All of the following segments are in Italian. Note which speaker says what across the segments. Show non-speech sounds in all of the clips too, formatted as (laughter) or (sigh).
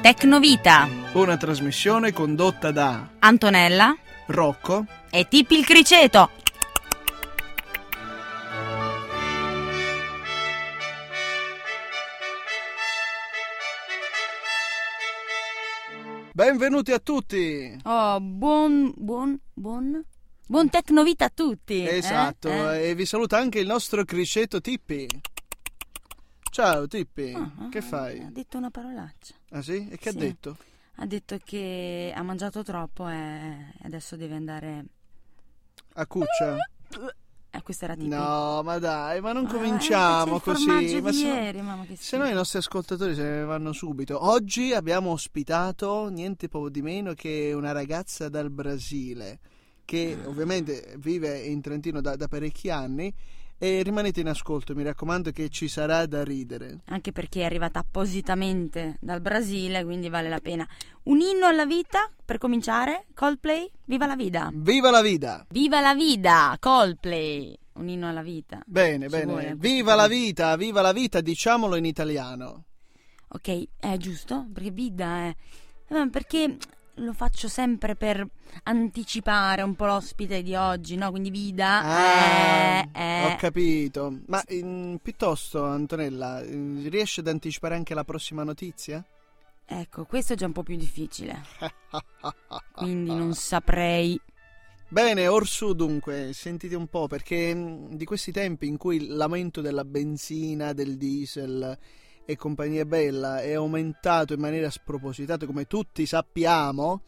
Speaker 1: Tecnovita,
Speaker 2: Una trasmissione condotta da
Speaker 1: Antonella
Speaker 2: Rocco.
Speaker 1: e Tippi il Criceto.
Speaker 2: Benvenuti a tutti.
Speaker 1: Oh, buon, buon, buon, buon Tecnovita a tutti. eh?
Speaker 2: Esatto,
Speaker 1: Eh?
Speaker 2: e vi saluta anche il nostro criceto Tippi. Ciao Tippi,
Speaker 1: Ah,
Speaker 2: che
Speaker 1: ah,
Speaker 2: fai?
Speaker 1: Ha detto una parolaccia.
Speaker 2: Ah sì? E che
Speaker 1: Sì.
Speaker 2: ha detto?
Speaker 1: Ha detto che ha mangiato troppo e adesso deve andare...
Speaker 2: A cuccia?
Speaker 1: Eh, questo era Tippi.
Speaker 2: No, ma dai, ma non
Speaker 1: Ah,
Speaker 2: cominciamo
Speaker 1: il
Speaker 2: così. Ma se,
Speaker 1: ieri, mamma che
Speaker 2: se no i nostri ascoltatori se ne vanno subito. Oggi abbiamo ospitato niente poco di meno che una ragazza dal Brasile che
Speaker 1: Ah.
Speaker 2: ovviamente vive in Trentino da, da parecchi anni e rimanete in ascolto, mi raccomando che ci sarà da ridere.
Speaker 1: Anche perché è arrivata appositamente dal Brasile, quindi vale la pena. Un inno alla vita, per cominciare, Coldplay, viva la vida.
Speaker 2: Viva la vita!
Speaker 1: Viva la vida, Coldplay. Un inno alla vita.
Speaker 2: Bene,
Speaker 1: Ci
Speaker 2: bene.
Speaker 1: vuole
Speaker 2: Viva la vita, viva la vita, diciamolo in italiano.
Speaker 1: Ok, è giusto? Perché vida è... eh, Perché lo faccio sempre per anticipare un po' l'ospite di oggi, no? Quindi vida
Speaker 2: Ah,
Speaker 1: è... è-
Speaker 2: ho capito. Ma mm, piuttosto, Antonella, riesci ad anticipare anche la prossima notizia?
Speaker 1: Ecco, questo è già un po' più difficile. (laughs) Quindi non saprei...
Speaker 2: Bene, orsù dunque, sentite un po', perché mm, di questi tempi in cui l'aumento della benzina, del diesel e compagnia bella è aumentato in maniera spropositata, come tutti sappiamo,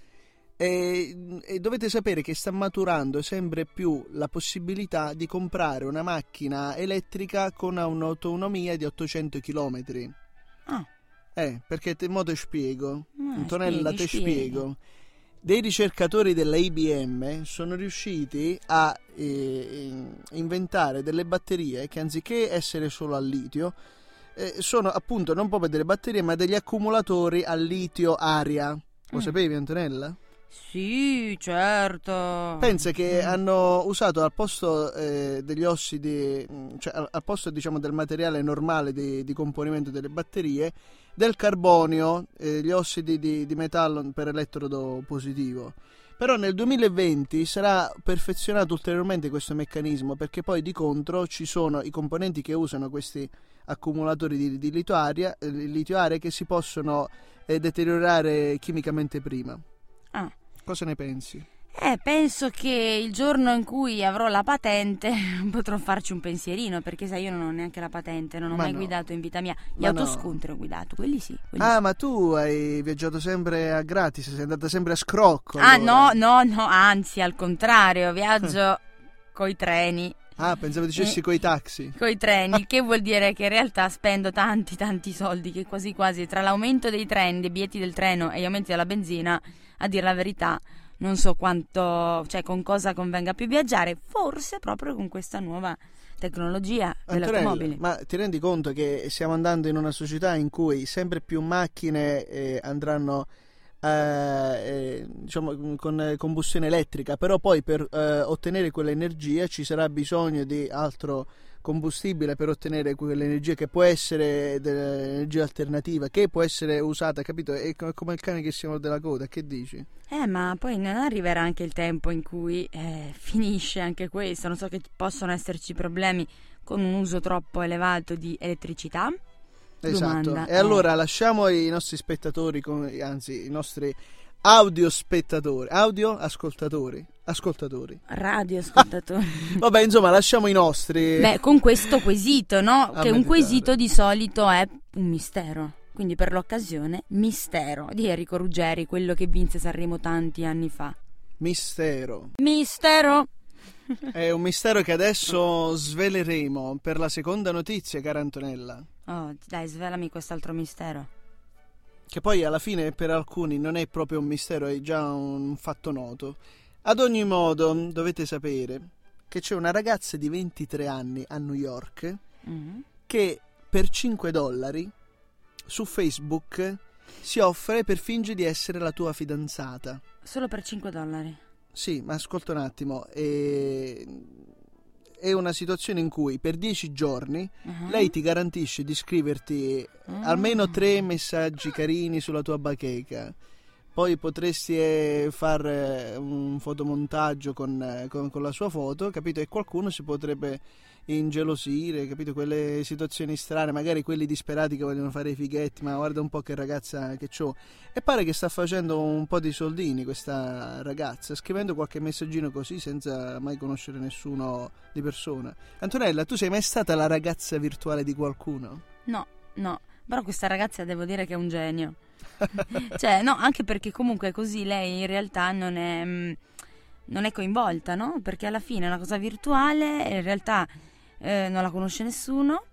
Speaker 2: e, e dovete sapere che sta maturando sempre più la possibilità di comprare una macchina elettrica con un'autonomia di 800 km.
Speaker 1: Ah,
Speaker 2: Eh, perché te mo te spiego.
Speaker 1: ah,
Speaker 2: Antonella,
Speaker 1: spieghi,
Speaker 2: te
Speaker 1: spieghi.
Speaker 2: spiego. Dei ricercatori della IBM sono riusciti a eh, inventare delle batterie che anziché essere solo al litio, eh, sono appunto non proprio delle batterie, ma degli accumulatori al litio aria. Lo
Speaker 1: Mm.
Speaker 2: sapevi, Antonella?
Speaker 1: Sì, certo.
Speaker 2: Pensa che
Speaker 1: Mm.
Speaker 2: hanno usato al posto eh, degli ossidi, mm, cioè al, al posto diciamo del materiale normale di, di componimento delle batterie, del carbonio, eh, gli ossidi di, di metallo per elettrodo positivo. Però nel 2020 sarà perfezionato ulteriormente questo meccanismo perché poi di contro ci sono i componenti che usano questi accumulatori di, di litio aria, eh, che si possono eh, deteriorare chimicamente prima.
Speaker 1: Ah.
Speaker 2: Cosa ne pensi?
Speaker 1: Eh, penso che il giorno in cui avrò la patente (laughs) potrò farci un pensierino, perché sai, io non ho neanche la patente, non ho
Speaker 2: Ma
Speaker 1: mai
Speaker 2: no.
Speaker 1: guidato in vita mia. Gli
Speaker 2: Ma no.
Speaker 1: autoscooter ho guidato, quelli sì. quelli
Speaker 2: Ah,
Speaker 1: sì.
Speaker 2: ma tu hai viaggiato sempre a gratis, sei andata sempre a scrocco.
Speaker 1: Ah,
Speaker 2: allora.
Speaker 1: no, no, no, anzi, al contrario, viaggio (laughs) coi treni.
Speaker 2: Ah, pensavo dicessi
Speaker 1: Eh.
Speaker 2: coi taxi.
Speaker 1: Coi treni, il che vuol dire che in realtà spendo tanti, tanti soldi che quasi quasi tra l'aumento dei treni, dei biglietti del treno e gli aumenti della benzina, a dire la verità, non so quanto, cioè con cosa convenga più viaggiare, forse proprio con questa nuova tecnologia automobili.
Speaker 2: ma ti rendi conto che stiamo andando in una società in cui sempre più macchine eh, andranno eh, diciamo con eh, combustione elettrica, però poi per eh, ottenere quell'energia ci sarà bisogno di altro combustibile per ottenere quell'energia che può essere dell'energia alternativa, che può essere usata, capito? È co- come il cane che si morde la coda, che dici?
Speaker 1: Eh, ma poi non arriverà anche il tempo in cui eh, finisce anche questo. Non so che possono esserci problemi con un uso troppo elevato di elettricità.
Speaker 2: Esatto.
Speaker 1: Domanda,
Speaker 2: E
Speaker 1: eh.
Speaker 2: allora lasciamo i nostri spettatori, con- anzi i nostri audio spettatori, audio ascoltatori, ascoltatori.
Speaker 1: Radioascoltatori. (laughs)
Speaker 2: Vabbè, insomma, lasciamo i nostri.
Speaker 1: Beh, con questo quesito, no?
Speaker 2: A
Speaker 1: che un
Speaker 2: meditare.
Speaker 1: quesito di solito è un mistero. Quindi per l'occasione, mistero di Enrico Ruggeri, quello che vinse Sanremo tanti anni fa.
Speaker 2: Mistero.
Speaker 1: Mistero!
Speaker 2: È un mistero che adesso sveleremo per la seconda notizia, cara Antonella.
Speaker 1: Oh, dai, svelami quest'altro mistero.
Speaker 2: Che poi alla fine per alcuni non è proprio un mistero, è già un fatto noto. Ad ogni modo, dovete sapere che c'è una ragazza di 23 anni a New York
Speaker 1: Mhm.
Speaker 2: che per 5 dollari su Facebook si offre per fingere di essere la tua fidanzata.
Speaker 1: Solo per 5 dollari.
Speaker 2: Sì, ma ascolta un attimo. eh, è una situazione in cui per dieci giorni
Speaker 1: Uh-huh.
Speaker 2: lei ti garantisce di scriverti
Speaker 1: Ah.
Speaker 2: almeno tre messaggi carini sulla tua bacheca. Poi potresti eh, fare un fotomontaggio con, eh, con- con la sua foto, capito? E qualcuno si potrebbe ingelosire, capito? Quelle situazioni strane, magari quelli disperati che vogliono fare i fighetti, ma guarda un po' che ragazza che c'ho. E pare che sta facendo un po' di soldini questa ragazza, scrivendo qualche messaggino così senza mai conoscere nessuno di persona. Antonella, tu sei mai stata la ragazza virtuale di qualcuno?
Speaker 1: No, no. Però questa ragazza devo dire che è un genio. (laughs) cioè, no, anche perché comunque così lei in realtà non è, mm, non è coinvolta, no? Perché alla fine è una cosa virtuale e in realtà eh, non la conosce nessuno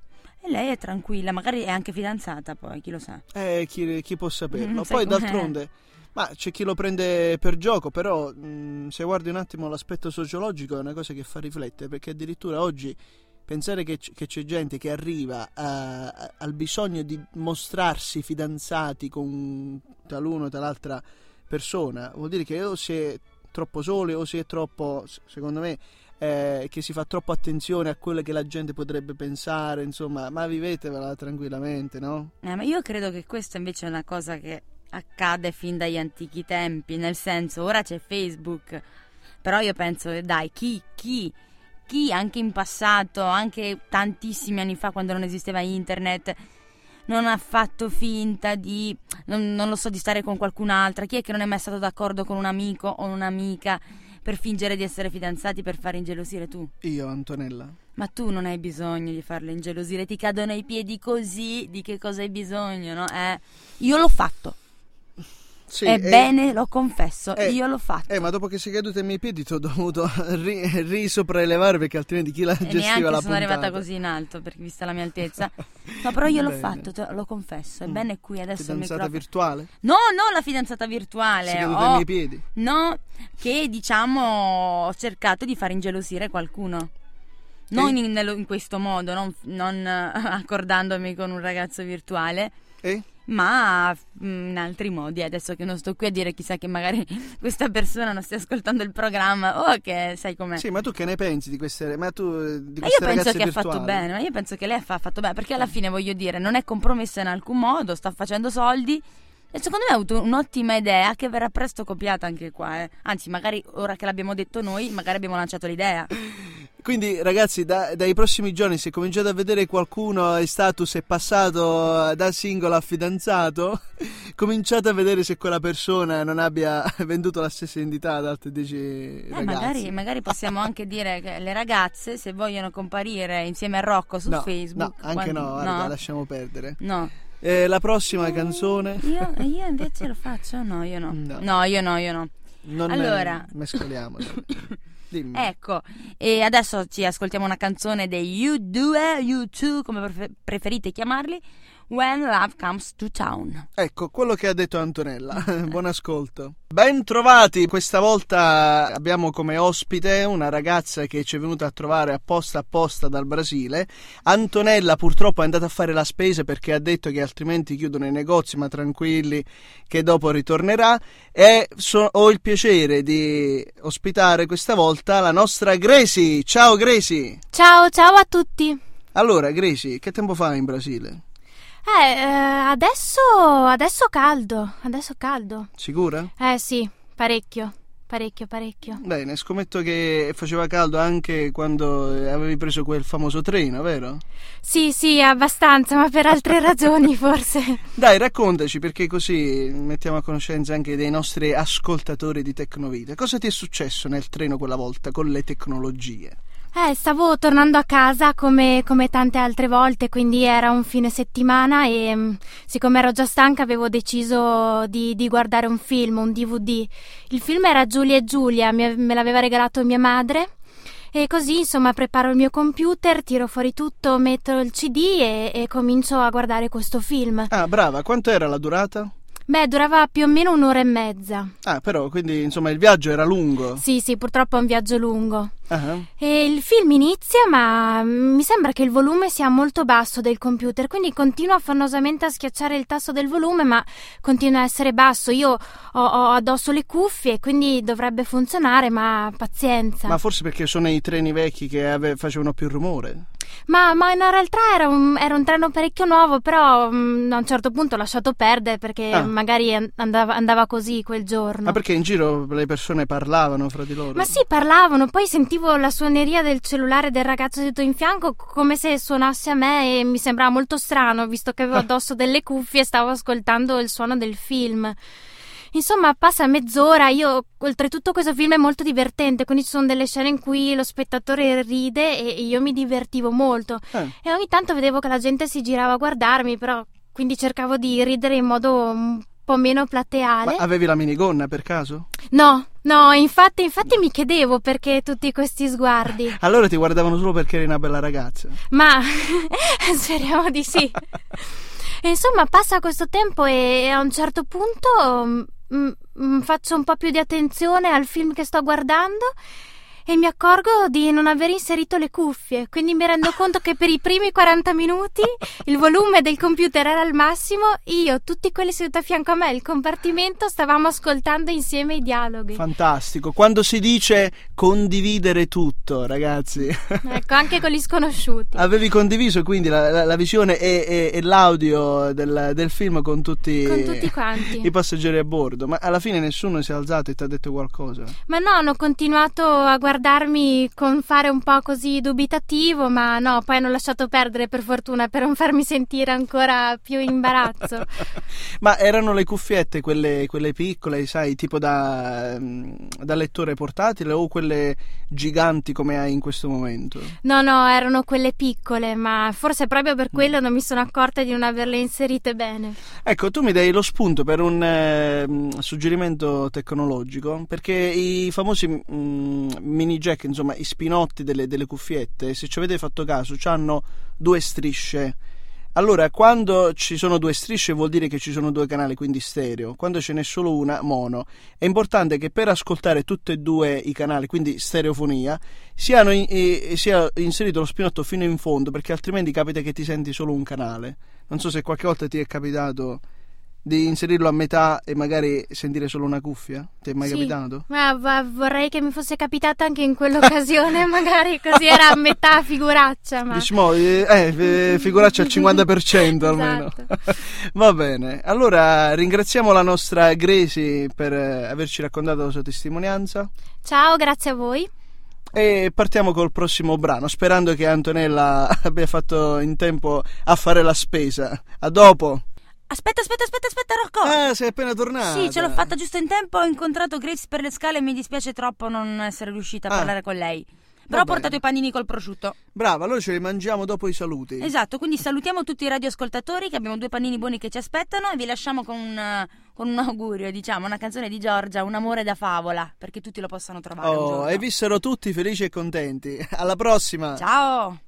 Speaker 1: e lei è tranquilla, magari è anche fidanzata poi, chi lo sa.
Speaker 2: Eh, chi, chi può saperlo? (laughs) Poi d'altronde, ma c'è chi lo prende per gioco, però mh, se guardi un attimo l'aspetto sociologico è una cosa che fa riflettere, perché addirittura oggi pensare che, c- che c'è gente che arriva a- a- al bisogno di mostrarsi fidanzati con taluno o tal'altra persona, vuol dire che o si è troppo soli o si è troppo, secondo me, eh, che si fa troppo attenzione a quello che la gente potrebbe pensare, insomma, ma vivetevela tranquillamente, no?
Speaker 1: Eh, ma io credo che questa invece è una cosa che accade fin dagli antichi tempi, nel senso, ora c'è Facebook, però io penso, eh, dai, chi, chi, chi anche in passato, anche tantissimi anni fa quando non esisteva internet, non ha fatto finta di, non, non lo so, di stare con qualcun'altra, chi è che non è mai stato d'accordo con un amico o un'amica per fingere di essere fidanzati per fare ingelosire tu?
Speaker 2: Io, Antonella.
Speaker 1: Ma tu non hai bisogno di farle ingelosire, ti cadono i piedi così, di che cosa hai bisogno, no? Eh, io l'ho fatto.
Speaker 2: Sì, eh,
Speaker 1: Ebbene, lo confesso,
Speaker 2: eh,
Speaker 1: io l'ho fatto.
Speaker 2: Eh, ma dopo che sei caduto ai miei piedi ti ho dovuto (laughs) ri- risopraelevare perché altrimenti chi la
Speaker 1: e
Speaker 2: gestiva
Speaker 1: neanche
Speaker 2: la
Speaker 1: sono
Speaker 2: puntata?
Speaker 1: arrivata così in alto, perché vista la mia altezza. (laughs) No, però io l'ho fatto, te- lo confesso. Ebbene, qui adesso il
Speaker 2: Fidanzata
Speaker 1: microfono.
Speaker 2: virtuale?
Speaker 1: No, no, la fidanzata virtuale.
Speaker 2: Sei caduto
Speaker 1: ho-
Speaker 2: ai miei piedi?
Speaker 1: No, che diciamo ho cercato di far ingelosire qualcuno. Non
Speaker 2: E?
Speaker 1: in, in questo modo, non, non, eh, (laughs) accordandomi con un ragazzo virtuale.
Speaker 2: Eh?
Speaker 1: Ma mm, in altri modi. Adesso che non sto qui a dire chissà che magari (laughs) questa persona non stia ascoltando il programma o che sai com'è.
Speaker 2: Sì, ma tu che ne pensi di queste, ma tu, eh, di
Speaker 1: Ma
Speaker 2: queste
Speaker 1: io penso che ha
Speaker 2: virtuali?
Speaker 1: fatto bene, ma io penso che lei ha fatto bene, perché alla fine voglio dire, non è compromessa in alcun modo, sta facendo soldi e secondo me ha avuto un'ottima idea che verrà presto copiata anche qua, eh. Anzi, magari ora che l'abbiamo detto noi, magari abbiamo lanciato l'idea.
Speaker 2: Quindi ragazzi, da- dai prossimi giorni se cominciate a vedere qualcuno in status è passato da singolo a fidanzato, (laughs) cominciate a vedere se quella persona non abbia (laughs) venduto la stessa identità ad altri 10
Speaker 1: Eh,
Speaker 2: ragazzi.
Speaker 1: magari, magari possiamo anche dire che le ragazze, se vogliono comparire insieme a Rocco su
Speaker 2: no,
Speaker 1: Facebook,
Speaker 2: no, anche
Speaker 1: quando-
Speaker 2: no, guarda, lasciamo perdere.
Speaker 1: No.
Speaker 2: Eh, la prossima canzone
Speaker 1: Io, io invece lo faccio? No, io no.
Speaker 2: No.
Speaker 1: No, io no, io no.
Speaker 2: non
Speaker 1: Allora.
Speaker 2: eh, mescoliamo. (laughs) Dimmi.
Speaker 1: Ecco, e adesso ci ascoltiamo una canzone dei U2, U2, come prefe- preferite chiamarli, When Love Comes to Town.
Speaker 2: Ecco, quello che ha detto Antonella. (laughs) Buon ascolto. Ben trovati. Questa volta abbiamo come ospite una ragazza che ci è venuta a trovare apposta apposta dal Brasile. Antonella purtroppo è andata a fare la spesa perché ha detto che altrimenti chiudono i negozi, ma tranquilli che dopo ritornerà. E so- ho il piacere di ospitare questa volta la nostra Gresi. Ciao Gresi.
Speaker 3: Ciao, ciao a tutti.
Speaker 2: Allora, Gresi, che tempo fa in Brasile?
Speaker 3: Eh, eh, adesso, adesso caldo, adesso caldo.
Speaker 2: Sicura?
Speaker 3: Eh sì, parecchio, parecchio, parecchio.
Speaker 2: Bene, scommetto che faceva caldo anche quando avevi preso quel famoso treno, vero?
Speaker 3: Sì, sì, abbastanza, ma per altre (laughs) ragioni forse.
Speaker 2: Dai, raccontaci perché così mettiamo a conoscenza anche dei nostri ascoltatori di Tecnovita. Cosa ti è successo nel treno quella volta con le tecnologie?
Speaker 3: Eh, stavo tornando a casa come, come tante altre volte, quindi era un fine settimana e mm, siccome ero già stanca avevo deciso di, di guardare un film, un DVD. Il film era Giulia e Giulia, mi- me l'aveva regalato mia madre. E così, insomma, preparo il mio computer, tiro fuori tutto, metto il CD e, e comincio a guardare questo film.
Speaker 2: Ah, brava, quanto era la durata?
Speaker 3: Beh, durava più o meno un'ora e mezza.
Speaker 2: Ah, però, quindi insomma il viaggio era lungo.
Speaker 3: Sì, sì, purtroppo è un viaggio lungo.
Speaker 2: Ah,
Speaker 3: E il film inizia, ma mi sembra che il volume sia molto basso del computer, quindi continua affannosamente a schiacciare il tasto del volume, ma continua a essere basso. Io ho, ho addosso le cuffie, quindi dovrebbe funzionare, ma pazienza.
Speaker 2: Ma forse perché sono i treni vecchi che ave- facevano più rumore.
Speaker 3: Ma, ma in realtà era un, era un treno parecchio nuovo, però mm, a un certo punto ho lasciato perdere perché
Speaker 2: Ah.
Speaker 3: magari an- andava, andava così quel giorno.
Speaker 2: Ma perché in giro le persone parlavano fra di loro?
Speaker 3: Ma sì, parlavano, poi sentivo la suoneria del cellulare del ragazzo seduto in fianco come se suonasse a me e mi sembrava molto strano, visto che avevo addosso delle cuffie e stavo ascoltando il suono del film. Insomma, passa mezz'ora, io oltretutto questo film è molto divertente, quindi ci sono delle scene in cui lo spettatore ride e io mi divertivo molto.
Speaker 2: Eh.
Speaker 3: E ogni tanto vedevo che la gente si girava a guardarmi, però quindi cercavo di ridere in modo un po' meno plateale.
Speaker 2: Ma avevi la minigonna per caso?
Speaker 3: No, no, infatti, infatti mi chiedevo perché tutti questi sguardi. (laughs)
Speaker 2: Allora ti guardavano solo perché eri una bella ragazza.
Speaker 3: Ma (laughs) speriamo di sì. (laughs) E insomma, passa questo tempo e a un certo punto mm, mm, faccio un po' più di attenzione al film che sto guardando e mi accorgo di non aver inserito le cuffie, quindi mi rendo conto che per i primi 40 minuti il volume del computer era al massimo, io, tutti quelli seduti a fianco a me, il compartimento, stavamo ascoltando insieme i dialoghi.
Speaker 2: Fantastico. Quando si dice condividere tutto, ragazzi.
Speaker 3: Ecco, anche con gli sconosciuti.
Speaker 2: Avevi condiviso quindi la, la- la visione e, e- e l'audio del, del film con tutti,
Speaker 3: Con tutti quanti.
Speaker 2: i passeggeri a bordo, ma alla fine nessuno si è alzato e ti ha detto qualcosa.
Speaker 3: Ma no, hanno continuato a guardarmi con fare un po' così dubitativo, ma no, poi hanno lasciato perdere per fortuna per non farmi sentire ancora più imbarazzo. (laughs)
Speaker 2: Ma erano le cuffiette quelle, quelle piccole, sai, tipo da, mm, da lettore portatile o quelle giganti come hai in questo momento?
Speaker 3: No, no, erano quelle piccole, ma forse proprio per quello non mi sono accorta di non averle inserite bene.
Speaker 2: Ecco, tu mi dai lo spunto per un eh, suggerimento tecnologico, perché i famosi mm, mini jack, insomma, i spinotti delle, delle cuffiette, se ci avete fatto caso, hanno due strisce. Allora, quando ci sono due strisce vuol dire che ci sono due canali, quindi stereo. Quando ce n'è solo una, mono. È importante che per ascoltare tutti e due i canali, quindi stereofonia, siano in- eh, sia inserito lo spinotto fino in fondo, perché altrimenti capita che ti senti solo un canale. Non so se qualche volta ti è capitato di inserirlo a metà e magari sentire solo una cuffia. Ti è mai
Speaker 3: Sì,
Speaker 2: capitato?
Speaker 3: Ma va- vorrei che mi fosse capitato anche in quell'occasione, (laughs) magari così era a metà figuraccia. Ma...
Speaker 2: Dici, mo, eh, eh, (laughs) figuraccia al 50% almeno.
Speaker 3: Esatto. (laughs)
Speaker 2: Va bene, allora ringraziamo la nostra Gresi per eh, averci raccontato la sua testimonianza
Speaker 3: Ciao, grazie a voi.
Speaker 2: e partiamo col prossimo brano, sperando che Antonella abbia fatto in tempo a fare la spesa. A dopo.
Speaker 1: Aspetta, aspetta, aspetta, aspetta, Rocco.
Speaker 2: Ah, sei appena tornata.
Speaker 1: Sì, ce l'ho fatta giusto in tempo. Ho incontrato Grace per le scale e mi dispiace troppo non essere riuscita a
Speaker 2: Ah.
Speaker 1: parlare con lei. Però ho
Speaker 2: bene.
Speaker 1: portato i panini col prosciutto.
Speaker 2: Brava, allora ce li mangiamo dopo i saluti.
Speaker 1: Esatto, quindi salutiamo tutti i radioascoltatori che abbiamo due panini buoni che ci aspettano e vi lasciamo con un, con un augurio, diciamo, una canzone di Giorgia, Un amore da favola, perché tutti lo possano trovare
Speaker 2: Oh, e vissero tutti felici e contenti. Alla prossima.
Speaker 1: Ciao!